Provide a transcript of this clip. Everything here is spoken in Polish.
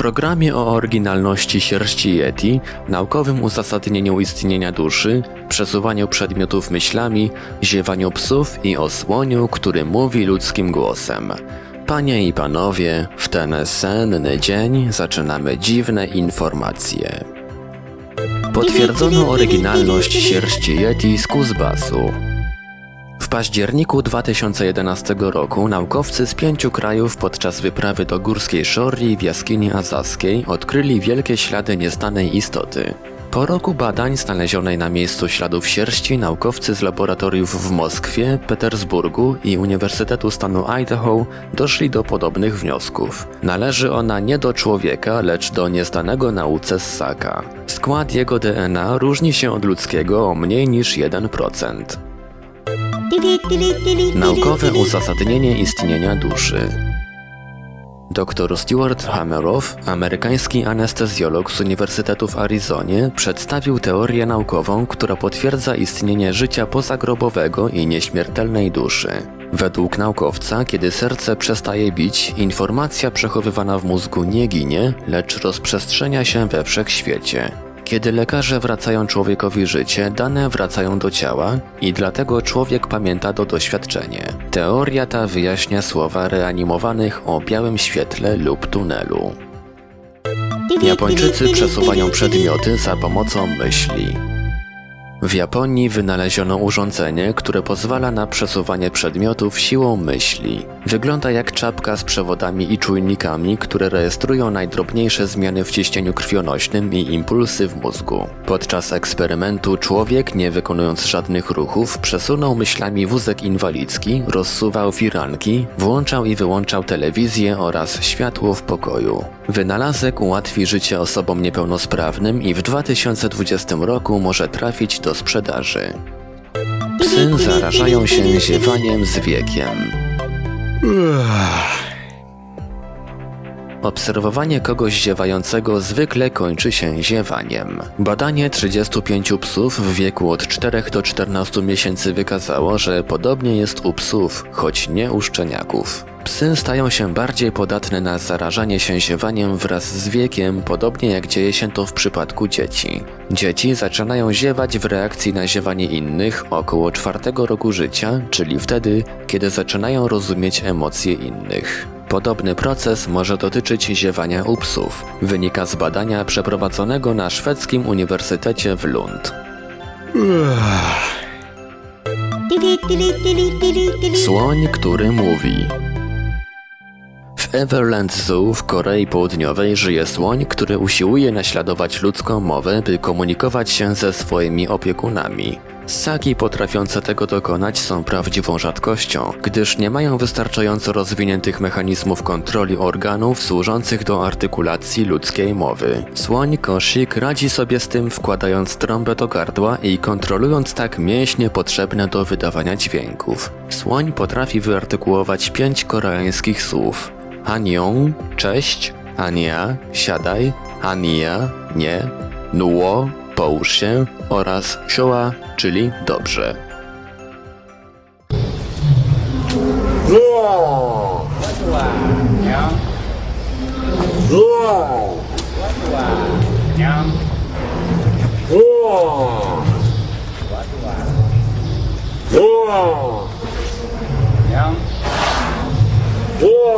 Programie o oryginalności sierści Yeti, naukowym uzasadnieniu istnienia duszy, przesuwaniu przedmiotów myślami, ziewaniu psów i o który mówi ludzkim głosem. Panie i panowie, w ten senny dzień zaczynamy dziwne informacje. Potwierdzono oryginalność sierści Yeti z Kuzbasu. Październiku 2011 roku naukowcy z pięciu krajów podczas wyprawy do górskiej Shorii w jaskini azaskiej odkryli wielkie ślady nieznanej istoty. Po roku badań znalezionej na miejscu śladów sierści naukowcy z laboratoriów w Moskwie, Petersburgu i Uniwersytetu Stanu Idaho doszli do podobnych wniosków. Należy ona nie do człowieka, lecz do nieznanego nauce ssaka. Skład jego DNA różni się od ludzkiego o mniej niż 1%. Naukowe uzasadnienie istnienia duszy. Dr Stuart Hamerow, amerykański anestezjolog z Uniwersytetu w Arizonie, przedstawił teorię naukową, która potwierdza istnienie życia pozagrobowego i nieśmiertelnej duszy. Według naukowca, kiedy serce przestaje bić, informacja przechowywana w mózgu nie ginie, lecz rozprzestrzenia się we wszechświecie. Kiedy lekarze wracają człowiekowi życie, dane wracają do ciała i dlatego człowiek pamięta to doświadczenie. Teoria ta wyjaśnia słowa reanimowanych o białym świetle lub tunelu. Japończycy przesuwają przedmioty za pomocą myśli. W Japonii wynaleziono urządzenie, które pozwala na przesuwanie przedmiotów siłą myśli. Wygląda jak czapka z przewodami i czujnikami, które rejestrują najdrobniejsze zmiany w ciśnieniu krwionośnym i impulsy w mózgu. Podczas eksperymentu człowiek, nie wykonując żadnych ruchów, przesunął myślami wózek inwalidzki, rozsuwał firanki, włączał i wyłączał telewizję oraz światło w pokoju. Wynalazek ułatwi życie osobom niepełnosprawnym i w 2020 roku może trafić do sprzedaży. Psy zarażają się ziewaniem z wiekiem. Obserwowanie kogoś ziewającego zwykle kończy się ziewaniem. Badanie 35 psów w wieku od 4 do 14 miesięcy wykazało, że podobnie jest u psów, choć nie u szczeniaków. Psy stają się bardziej podatne na zarażanie się ziewaniem wraz z wiekiem, podobnie jak dzieje się to w przypadku dzieci. Dzieci zaczynają ziewać w reakcji na ziewanie innych około czwartego roku życia, czyli wtedy, kiedy zaczynają rozumieć emocje innych. Podobny proces może dotyczyć ziewania u psów. Wynika z badania przeprowadzonego na szwedzkim uniwersytecie w Lund. Słoń, który mówi. Everland Zoo w Korei Południowej żyje słoń, który usiłuje naśladować ludzką mowę, by komunikować się ze swoimi opiekunami. Ssaki potrafiące tego dokonać są prawdziwą rzadkością, gdyż nie mają wystarczająco rozwiniętych mechanizmów kontroli organów służących do artykulacji ludzkiej mowy. Słoń kosik radzi sobie z tym wkładając trąbę do gardła i kontrolując tak mięśnie potrzebne do wydawania dźwięków. Słoń potrafi wyartykułować pięć koreańskich słów. Haniong, cześć, Ania, siadaj, Ania, nie, nuo, połóż się. Oraz sioła, czyli dobrze.